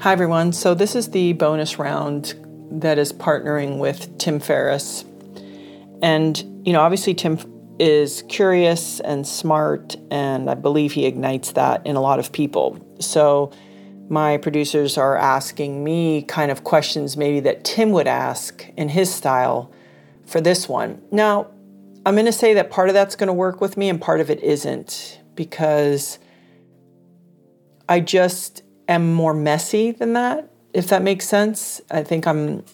Hi, everyone. So, this is the bonus round that is partnering with Tim Ferriss. And, you know, obviously, Tim is curious and smart, and I believe he ignites that in a lot of people. So, my producers are asking me kind of questions maybe that Tim would ask in his style for this one. Now, I'm going to say that part of that's going to work with me and part of it isn't because I just am more messy than that, if that makes sense. I think I'm,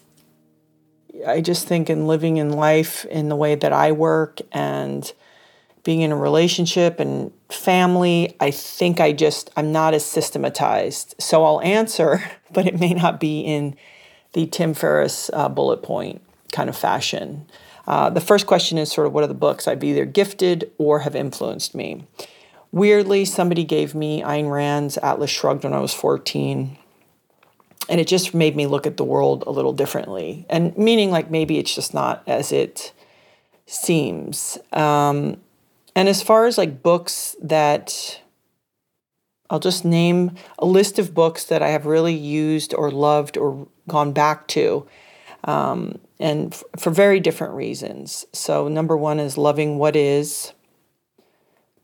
I just think in living in life in the way that I work and being in a relationship and family, I think I just, I'm not as systematized. So I'll answer, but it may not be in the Tim Ferriss uh, bullet point kind of fashion. Uh, the first question is sort of what are the books I've either gifted or have influenced me? Weirdly, somebody gave me Ayn Rand's Atlas Shrugged when I was 14. And it just made me look at the world a little differently. And meaning, like, maybe it's just not as it seems. Um, and as far as like books that I'll just name a list of books that I have really used or loved or gone back to, um, and f- for very different reasons. So, number one is Loving What Is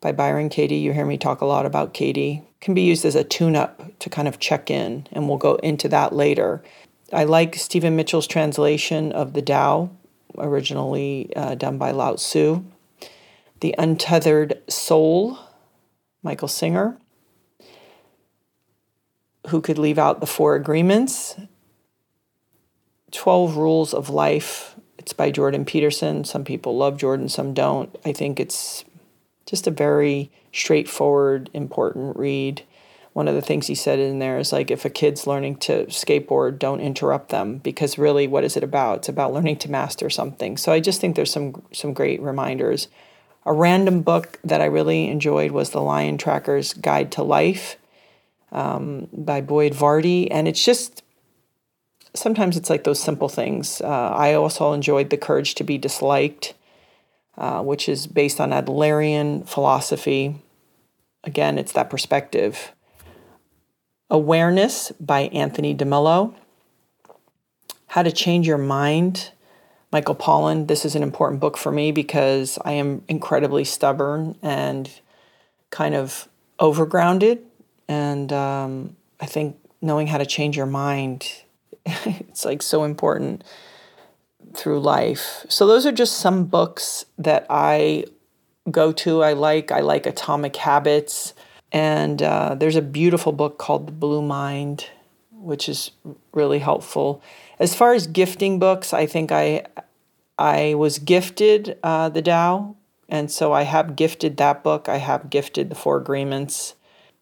by Byron Katie. You hear me talk a lot about Katie. Can be used as a tune up to kind of check in, and we'll go into that later. I like Stephen Mitchell's translation of the Tao, originally uh, done by Lao Tzu. The Untethered Soul, Michael Singer. Who could leave out the four agreements? 12 Rules of Life. It's by Jordan Peterson. Some people love Jordan, some don't. I think it's just a very straightforward, important read. One of the things he said in there is like, if a kid's learning to skateboard, don't interrupt them because really, what is it about? It's about learning to master something. So I just think there's some some great reminders. A random book that I really enjoyed was The Lion Tracker's Guide to Life um, by Boyd Varty, and it's just sometimes it's like those simple things. Uh, I also enjoyed The Courage to Be Disliked uh, which is based on Adlerian philosophy. Again, it's that perspective. Awareness by Anthony DeMello. How to Change Your Mind, Michael Pollan. This is an important book for me because I am incredibly stubborn and kind of overgrounded. And um, I think knowing how to change your mind, it's like so important through life. So those are just some books that I go to. I like. I like Atomic Habits, and uh, there's a beautiful book called The Blue Mind, which is really helpful. As far as gifting books, I think I I was gifted uh, the Tao, and so I have gifted that book. I have gifted the Four Agreements.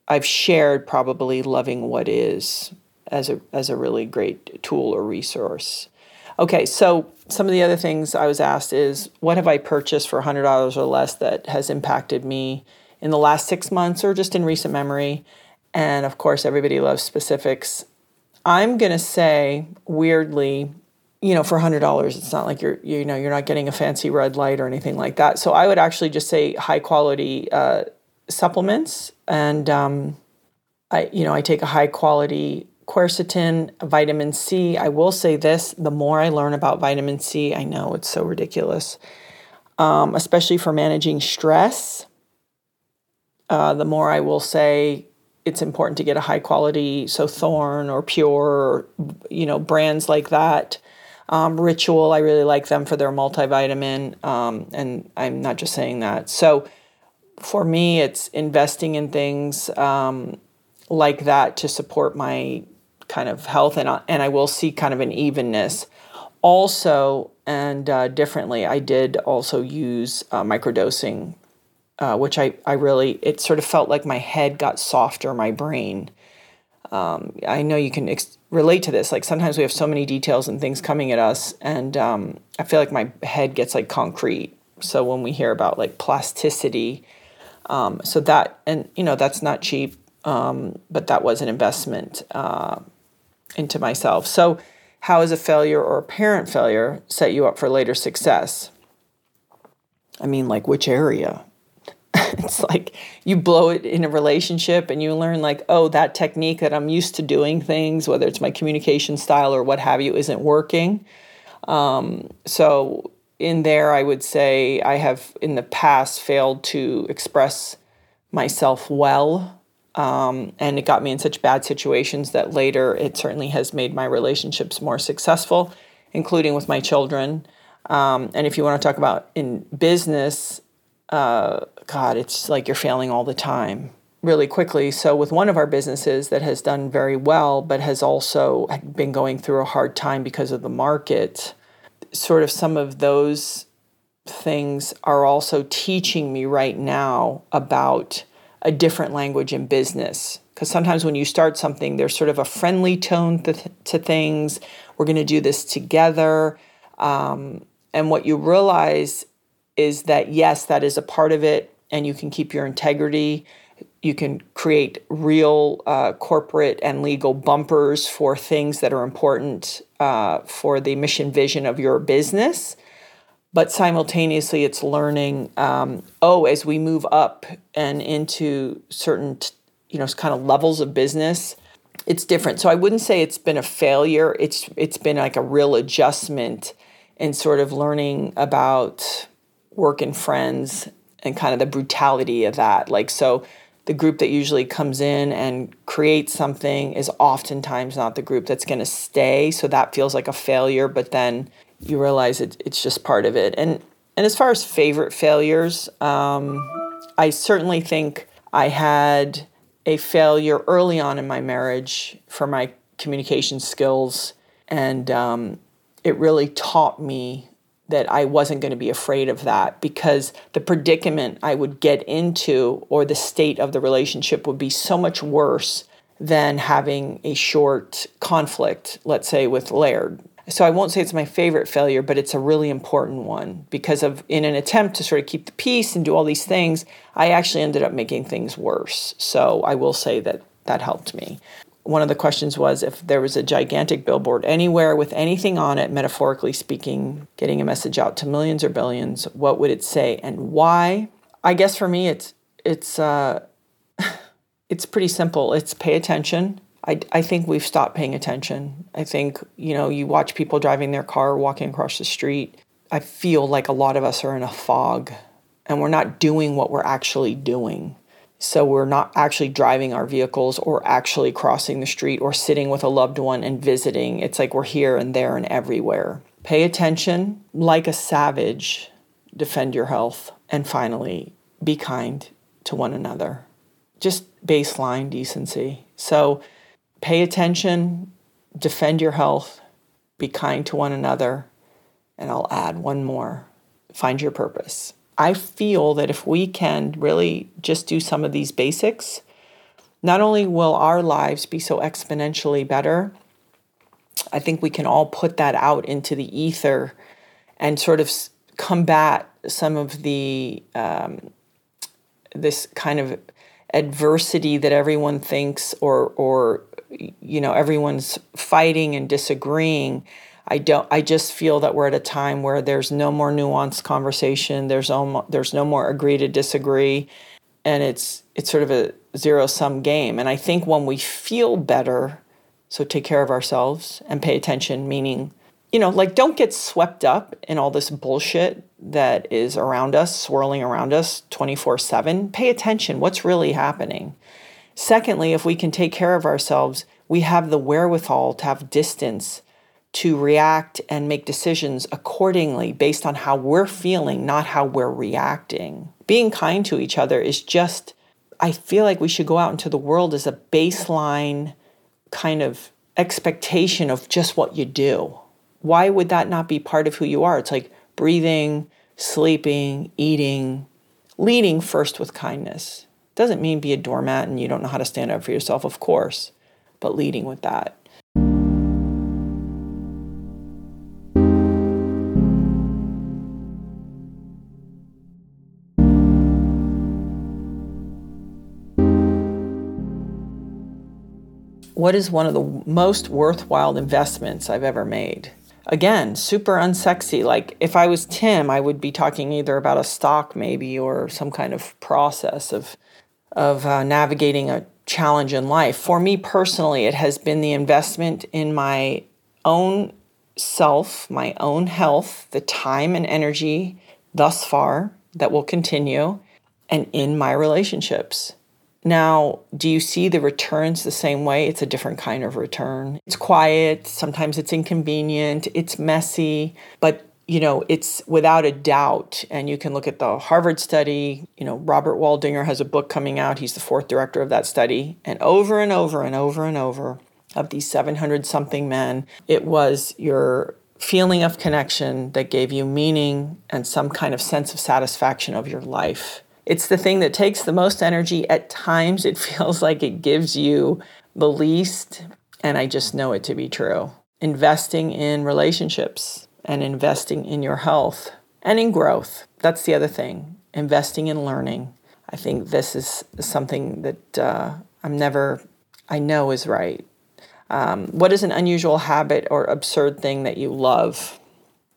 I've shared probably loving what is as a as a really great tool or resource. Okay, so some of the other things I was asked is what have I purchased for $100 or less that has impacted me in the last six months or just in recent memory? And of course, everybody loves specifics. I'm going to say, weirdly, you know, for $100, it's not like you're, you know, you're not getting a fancy red light or anything like that. So I would actually just say high quality uh, supplements. And, um, I, you know, I take a high quality quercetin, vitamin C. I will say this the more I learn about vitamin C, I know it's so ridiculous, um, especially for managing stress. Uh, the more I will say it's important to get a high quality, so Thorne or Pure, you know, brands like that. Um, Ritual, I really like them for their multivitamin, um, and I'm not just saying that. So for me, it's investing in things um, like that to support my kind of health, and I, and I will see kind of an evenness. Also, and uh, differently, I did also use uh, microdosing, uh, which I, I really, it sort of felt like my head got softer, my brain. Um, I know you can ex- relate to this. Like sometimes we have so many details and things coming at us, and um, I feel like my head gets like concrete. So when we hear about like plasticity, um, so that, and you know, that's not cheap, um, but that was an investment. Uh, into myself. So, how has a failure or apparent failure set you up for later success? I mean, like which area? it's like you blow it in a relationship and you learn like oh that technique that i'm used to doing things whether it's my communication style or what have you isn't working um, so in there i would say i have in the past failed to express myself well um, and it got me in such bad situations that later it certainly has made my relationships more successful including with my children um, and if you want to talk about in business uh, God, it's like you're failing all the time really quickly. So, with one of our businesses that has done very well, but has also been going through a hard time because of the market, sort of some of those things are also teaching me right now about a different language in business. Because sometimes when you start something, there's sort of a friendly tone to, to things. We're going to do this together. Um, and what you realize is that yes, that is a part of it, and you can keep your integrity. You can create real uh, corporate and legal bumpers for things that are important uh, for the mission vision of your business. But simultaneously, it's learning um, oh, as we move up and into certain, you know, kind of levels of business, it's different. So I wouldn't say it's been a failure. It's it's been like a real adjustment and sort of learning about work and friends and kind of the brutality of that. Like, so the group that usually comes in and creates something is oftentimes not the group that's going to stay. So that feels like a failure, but then you realize it, it's just part of it. And and as far as favorite failures, um, I certainly think I had a failure early on in my marriage for my communication skills, and um, it really taught me that I wasn't going to be afraid of that because the predicament I would get into or the state of the relationship would be so much worse than having a short conflict, let's say with Laird. So I won't say it's my favorite failure, but it's a really important one because of in an attempt to sort of keep the peace and do all these things, I actually ended up making things worse. So I will say that that helped me one of the questions was if there was a gigantic billboard anywhere with anything on it, metaphorically speaking, getting a message out to millions or billions, what would it say and why? I guess for me, it's it's uh, it's pretty simple. It's pay attention. I, I think we've stopped paying attention. I think, you know, you watch people driving their car, walking across the street. I feel like a lot of us are in a fog and we're not doing what we're actually doing. So we're not actually driving our vehicles or actually crossing the street or sitting with a loved one and visiting. It's like we're here and there and everywhere. Pay attention like a savage, defend your health, and finally, be kind to one another. Just baseline decency. So pay attention, defend your health, be kind to one another, and I'll add one more find your purpose. I feel that if we can really just do some of these basics, not only will our lives be so exponentially better, I think we can all put that out into the ether and sort of combat some of the um, this kind of adversity that everyone thinks or or you know everyone's fighting and disagreeing I don't I just feel that we're at a time where there's no more nuanced conversation, there's almost, there's no more agree to disagree and it's it's sort of a zero sum game. And I think when we feel better, so take care of ourselves and pay attention, meaning, you know, like don't get swept up in all this bullshit that is around us, swirling around us 24 7. Pay attention. What's really happening? Secondly, if we can take care of ourselves, we have the wherewithal to have distance to react and make decisions accordingly based on how we're feeling, not how we're reacting. Being kind to each other is just, I feel like we should go out into the world as a baseline kind of expectation of just what you do. Why would that not be part of who you are? It's like breathing, sleeping, eating, leading first with kindness. Doesn't mean be a doormat and you don't know how to stand up for yourself, of course, but leading with that. what is one of the most worthwhile investments I've ever made? again, super unsexy. Like if I was Tim, I would be talking either about a stock maybe or some kind of process of of uh, navigating a challenge in life. For me personally, it has been the investment in my own self, my own health, the time and energy thus far that will continue, and in my relationships. Now, do you see the returns the same way? It's a different kind of return. It's quiet, sometimes it's inconvenient, it's messy, but you know, it's without a doubt, and you can look at the Harvard study. You know, Robert Waldinger has a book coming out. He's the fourth director of that study. And over and over and over and over, of these 700 something men, it was your feeling of connection that gave you meaning and some kind of sense of satisfaction of your life. It's the thing that takes the most energy. At times, it feels like it gives you the least, and I just know it to be true. Investing in relationships and investing in your health and in growth. That's the other thing. Investing in learning. I think this is something that uh, I'm never, I know is right. Um, what is an unusual habit or absurd thing that you love?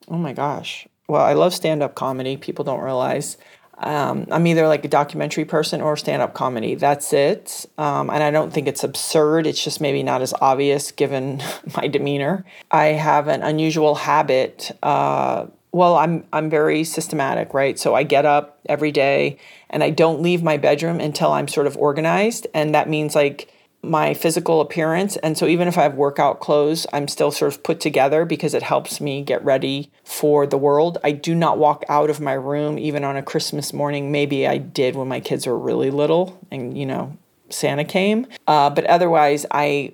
Oh my gosh. Well, I love stand up comedy. People don't realize. Um, I'm either like a documentary person or stand up comedy. That's it. Um, and I don't think it's absurd. It's just maybe not as obvious given my demeanor. I have an unusual habit. Uh, well, I'm I'm very systematic, right? So I get up every day and I don't leave my bedroom until I'm sort of organized, and that means like my physical appearance. And so even if I have workout clothes, I'm still sort of put together because it helps me get ready for the world. I do not walk out of my room even on a Christmas morning. Maybe I did when my kids were really little and, you know, Santa came. Uh, but otherwise, I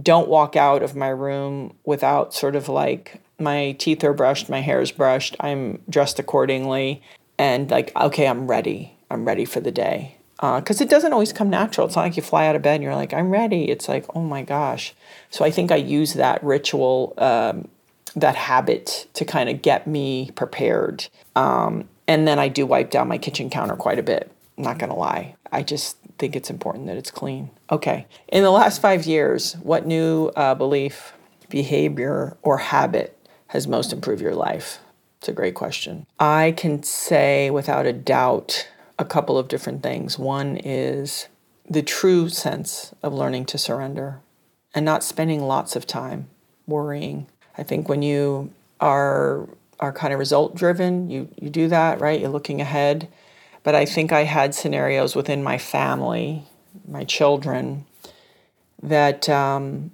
don't walk out of my room without sort of like my teeth are brushed, my hair is brushed, I'm dressed accordingly, and like, okay, I'm ready. I'm ready for the day because uh, it doesn't always come natural. It's not like you fly out of bed and you're like, I'm ready. It's like, oh my gosh. So I think I use that ritual, um, that habit to kind of get me prepared. Um, and then I do wipe down my kitchen counter quite a bit. I'm not going to lie. I just think it's important that it's clean. Okay. In the last five years, what new uh, belief, behavior, or habit has most improved your life? It's a great question. I can say without a doubt a couple of different things. One is the true sense of learning to surrender and not spending lots of time worrying. I think when you are are kind of result driven, you you do that, right? You're looking ahead. But I think I had scenarios within my family, my children, that um,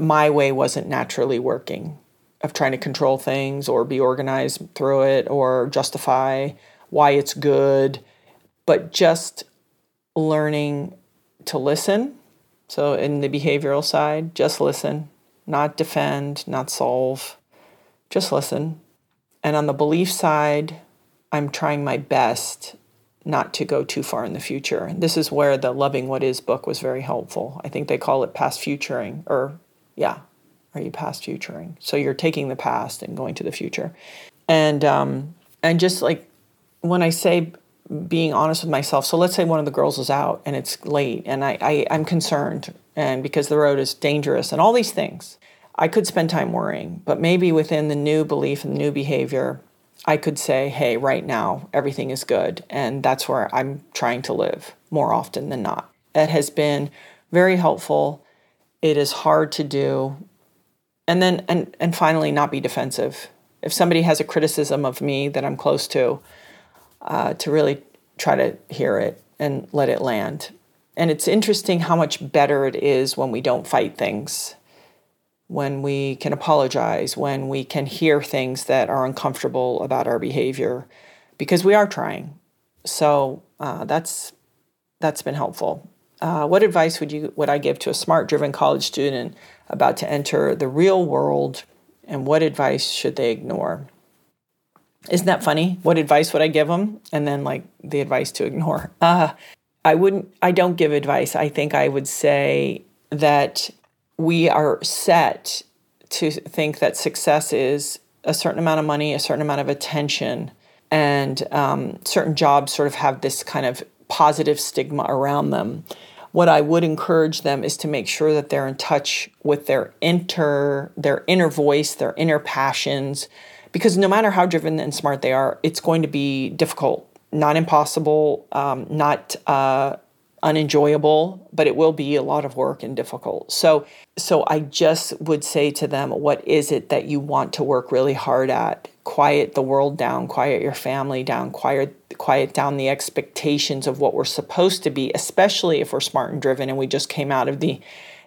my way wasn't naturally working of trying to control things or be organized through it or justify why it's good but just learning to listen. So, in the behavioral side, just listen, not defend, not solve, just listen. And on the belief side, I'm trying my best not to go too far in the future. And This is where the Loving What Is book was very helpful. I think they call it past futuring, or yeah, are you past futuring? So you're taking the past and going to the future. And um, and just like when I say being honest with myself. So let's say one of the girls is out and it's late and I, I, I'm concerned and because the road is dangerous and all these things. I could spend time worrying, but maybe within the new belief and the new behavior, I could say, hey, right now, everything is good. And that's where I'm trying to live more often than not. It has been very helpful. It is hard to do. And then, and, and finally, not be defensive. If somebody has a criticism of me that I'm close to, uh, to really try to hear it and let it land. And it's interesting how much better it is when we don't fight things, when we can apologize, when we can hear things that are uncomfortable about our behavior, because we are trying. So uh, that's that's been helpful. Uh, what advice would you would I give to a smart, driven college student about to enter the real world, and what advice should they ignore? Isn't that funny? What advice would I give them? And then like the advice to ignore. Uh, I wouldn't, I don't give advice. I think I would say that we are set to think that success is a certain amount of money, a certain amount of attention, and um, certain jobs sort of have this kind of positive stigma around them. what I would encourage them is to make sure that they're in touch with their inner their inner voice, their inner passions, because no matter how driven and smart they are, it's going to be difficult, not impossible, um, not uh, unenjoyable, but it will be a lot of work and difficult. So, so I just would say to them, what is it that you want to work really hard at? Quiet the world down, quiet your family down, quiet quiet down the expectations of what we're supposed to be, especially if we're smart and driven and we just came out of the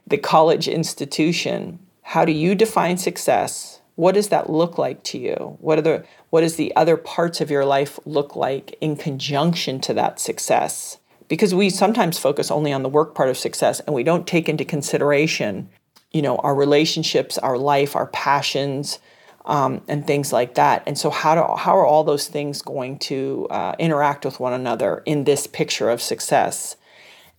the college institution. How do you define success? What does that look like to you? What are the what does the other parts of your life look like in conjunction to that success? because we sometimes focus only on the work part of success and we don't take into consideration you know our relationships our life our passions um, and things like that and so how do how are all those things going to uh, interact with one another in this picture of success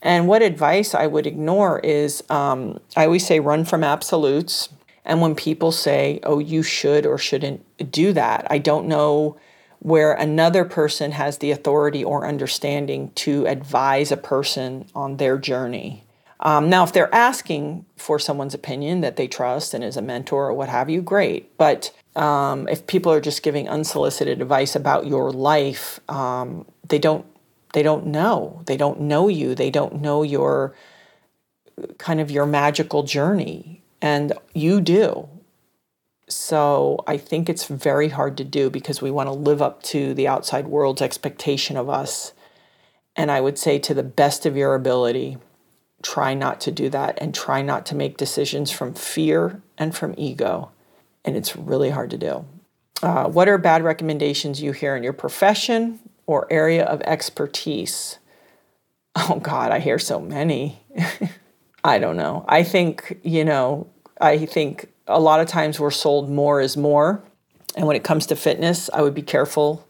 and what advice i would ignore is um, i always say run from absolutes and when people say oh you should or shouldn't do that i don't know where another person has the authority or understanding to advise a person on their journey. Um, now, if they're asking for someone's opinion that they trust and is a mentor or what have you, great. But um, if people are just giving unsolicited advice about your life, um, they don't they don't know. They don't know you. They don't know your kind of your magical journey, and you do. So I think it's very hard to do because we want to live up to the outside world's expectation of us. And I would say, to the best of your ability, try not to do that and try not to make decisions from fear and from ego. And it's really hard to do. Uh, what are bad recommendations you hear in your profession or area of expertise? Oh, God, I hear so many. I don't know. I think, you know, I think a lot of times we're sold more is more. And when it comes to fitness, I would be careful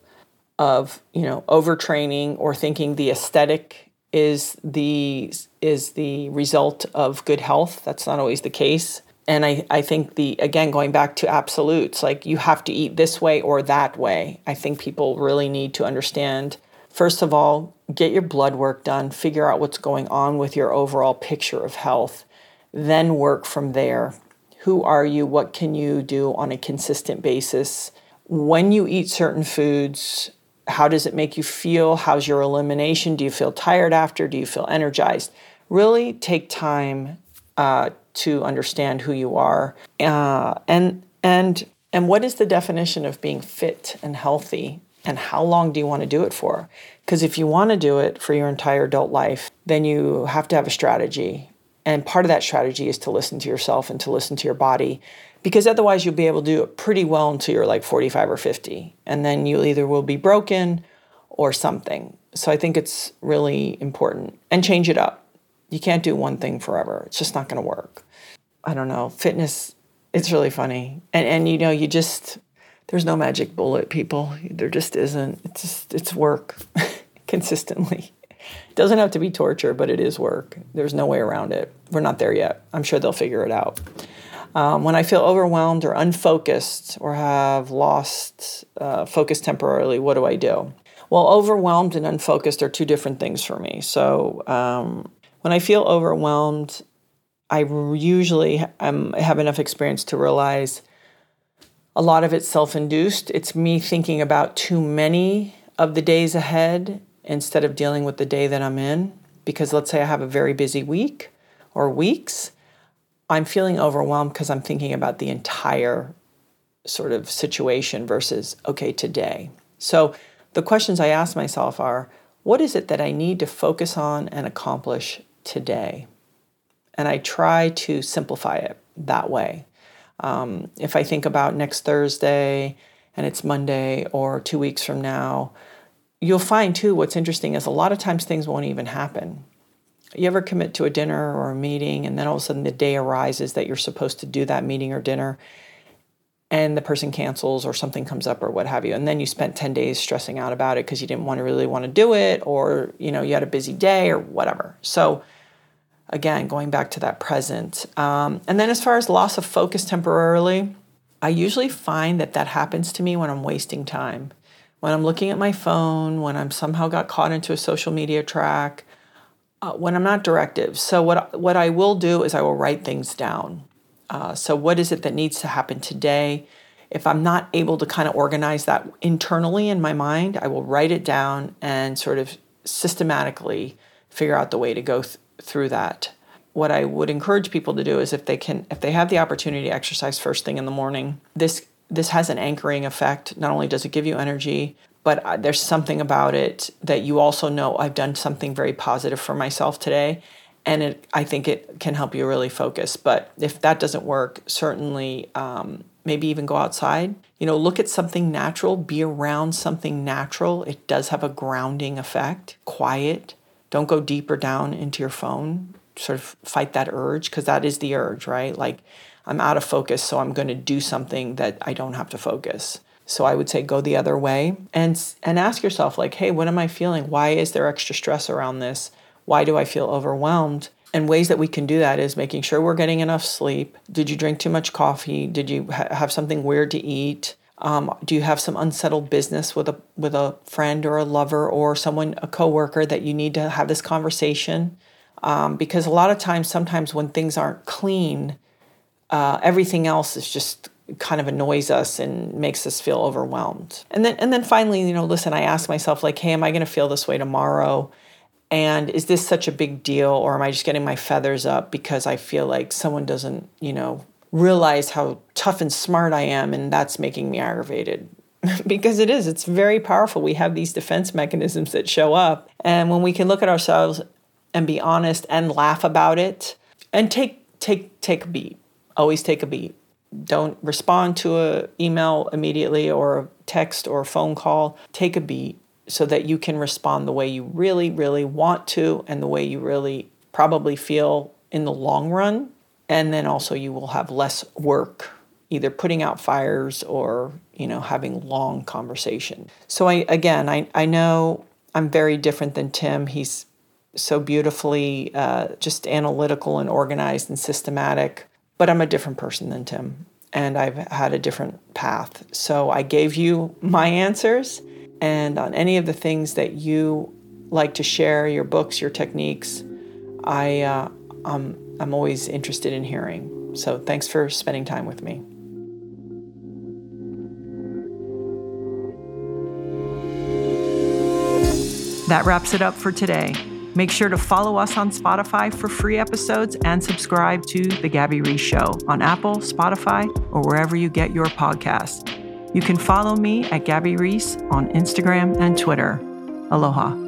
of, you know, overtraining or thinking the aesthetic is the is the result of good health. That's not always the case. And I, I think the again going back to absolutes, like you have to eat this way or that way. I think people really need to understand first of all, get your blood work done, figure out what's going on with your overall picture of health, then work from there who are you? What can you do on a consistent basis? When you eat certain foods, how does it make you feel? How's your elimination? Do you feel tired after? Do you feel energized? Really take time uh, to understand who you are, uh, and and and what is the definition of being fit and healthy, and how long do you want to do it for? Because if you want to do it for your entire adult life, then you have to have a strategy and part of that strategy is to listen to yourself and to listen to your body because otherwise you'll be able to do it pretty well until you're like 45 or 50. And then you either will be broken or something. So I think it's really important and change it up. You can't do one thing forever. It's just not going to work. I don't know. Fitness, it's really funny. And and you know, you just there's no magic bullet, people. There just isn't. It's just it's work consistently. It doesn't have to be torture, but it is work. There's no way around it. We're not there yet. I'm sure they'll figure it out. Um, when I feel overwhelmed or unfocused or have lost uh, focus temporarily, what do I do? Well, overwhelmed and unfocused are two different things for me. So um, when I feel overwhelmed, I usually um, have enough experience to realize a lot of it's self induced. It's me thinking about too many of the days ahead instead of dealing with the day that I'm in. Because let's say I have a very busy week or weeks, I'm feeling overwhelmed because I'm thinking about the entire sort of situation versus, okay, today. So the questions I ask myself are what is it that I need to focus on and accomplish today? And I try to simplify it that way. Um, if I think about next Thursday and it's Monday or two weeks from now, you'll find too what's interesting is a lot of times things won't even happen. You ever commit to a dinner or a meeting and then all of a sudden the day arises that you're supposed to do that meeting or dinner and the person cancels or something comes up or what have you and then you spent 10 days stressing out about it because you didn't want to really want to do it or you know you had a busy day or whatever so again going back to that present um, and then as far as loss of focus temporarily i usually find that that happens to me when i'm wasting time when I'm looking at my phone, when I'm somehow got caught into a social media track, Uh, when I'm not directive. So what what I will do is I will write things down. Uh, so what is it that needs to happen today? If I'm not able to kind of organize that internally in my mind, I will write it down and sort of systematically figure out the way to go th- through that. What I would encourage people to do is if they can if they have the opportunity to exercise first thing in the morning, this this has an anchoring effect. Not only does it give you energy, but uh, there's something about it that you also know I've done something very positive for myself today and it, I think it can help you really focus. But if that doesn't work, certainly um, maybe even go outside. You know, look at something natural, be around something natural. It does have a grounding effect. Quiet. Don't go deeper down into your phone. Sort of fight that urge because that is the urge, right? Like I'm out of focus, so I'm going to do something that I don't have to focus. So I would say go the other way and and ask yourself like, "Hey, what am I feeling? Why is there extra stress around this? Why do I feel overwhelmed?" And ways that we can do that is making sure we're getting enough sleep. Did you drink too much coffee? Did you ha- have something weird to eat? Um, do you have some unsettled business with a with a friend or a lover or someone a coworker that you need to have this conversation? Um, because a lot of times, sometimes when things aren't clean, uh, everything else is just kind of annoys us and makes us feel overwhelmed. And then and then finally, you know, listen, I ask myself like, "Hey, am I going to feel this way tomorrow?" And is this such a big deal or am I just getting my feathers up because I feel like someone doesn't, you know, realize how tough and smart I am and that's making me aggravated? because it is, it's very powerful. We have these defense mechanisms that show up. And when we can look at ourselves and be honest and laugh about it and take take take a beat. Always take a beat don't respond to a email immediately or a text or a phone call take a beat so that you can respond the way you really really want to and the way you really probably feel in the long run and then also you will have less work either putting out fires or you know having long conversation so i again i, I know i'm very different than tim he's so beautifully uh, just analytical and organized and systematic but I'm a different person than Tim and I've had a different path. So I gave you my answers. And on any of the things that you like to share, your books, your techniques, I, uh, I'm, I'm always interested in hearing. So thanks for spending time with me. That wraps it up for today. Make sure to follow us on Spotify for free episodes and subscribe to The Gabby Reece Show on Apple, Spotify, or wherever you get your podcasts. You can follow me at Gabby Reece on Instagram and Twitter. Aloha.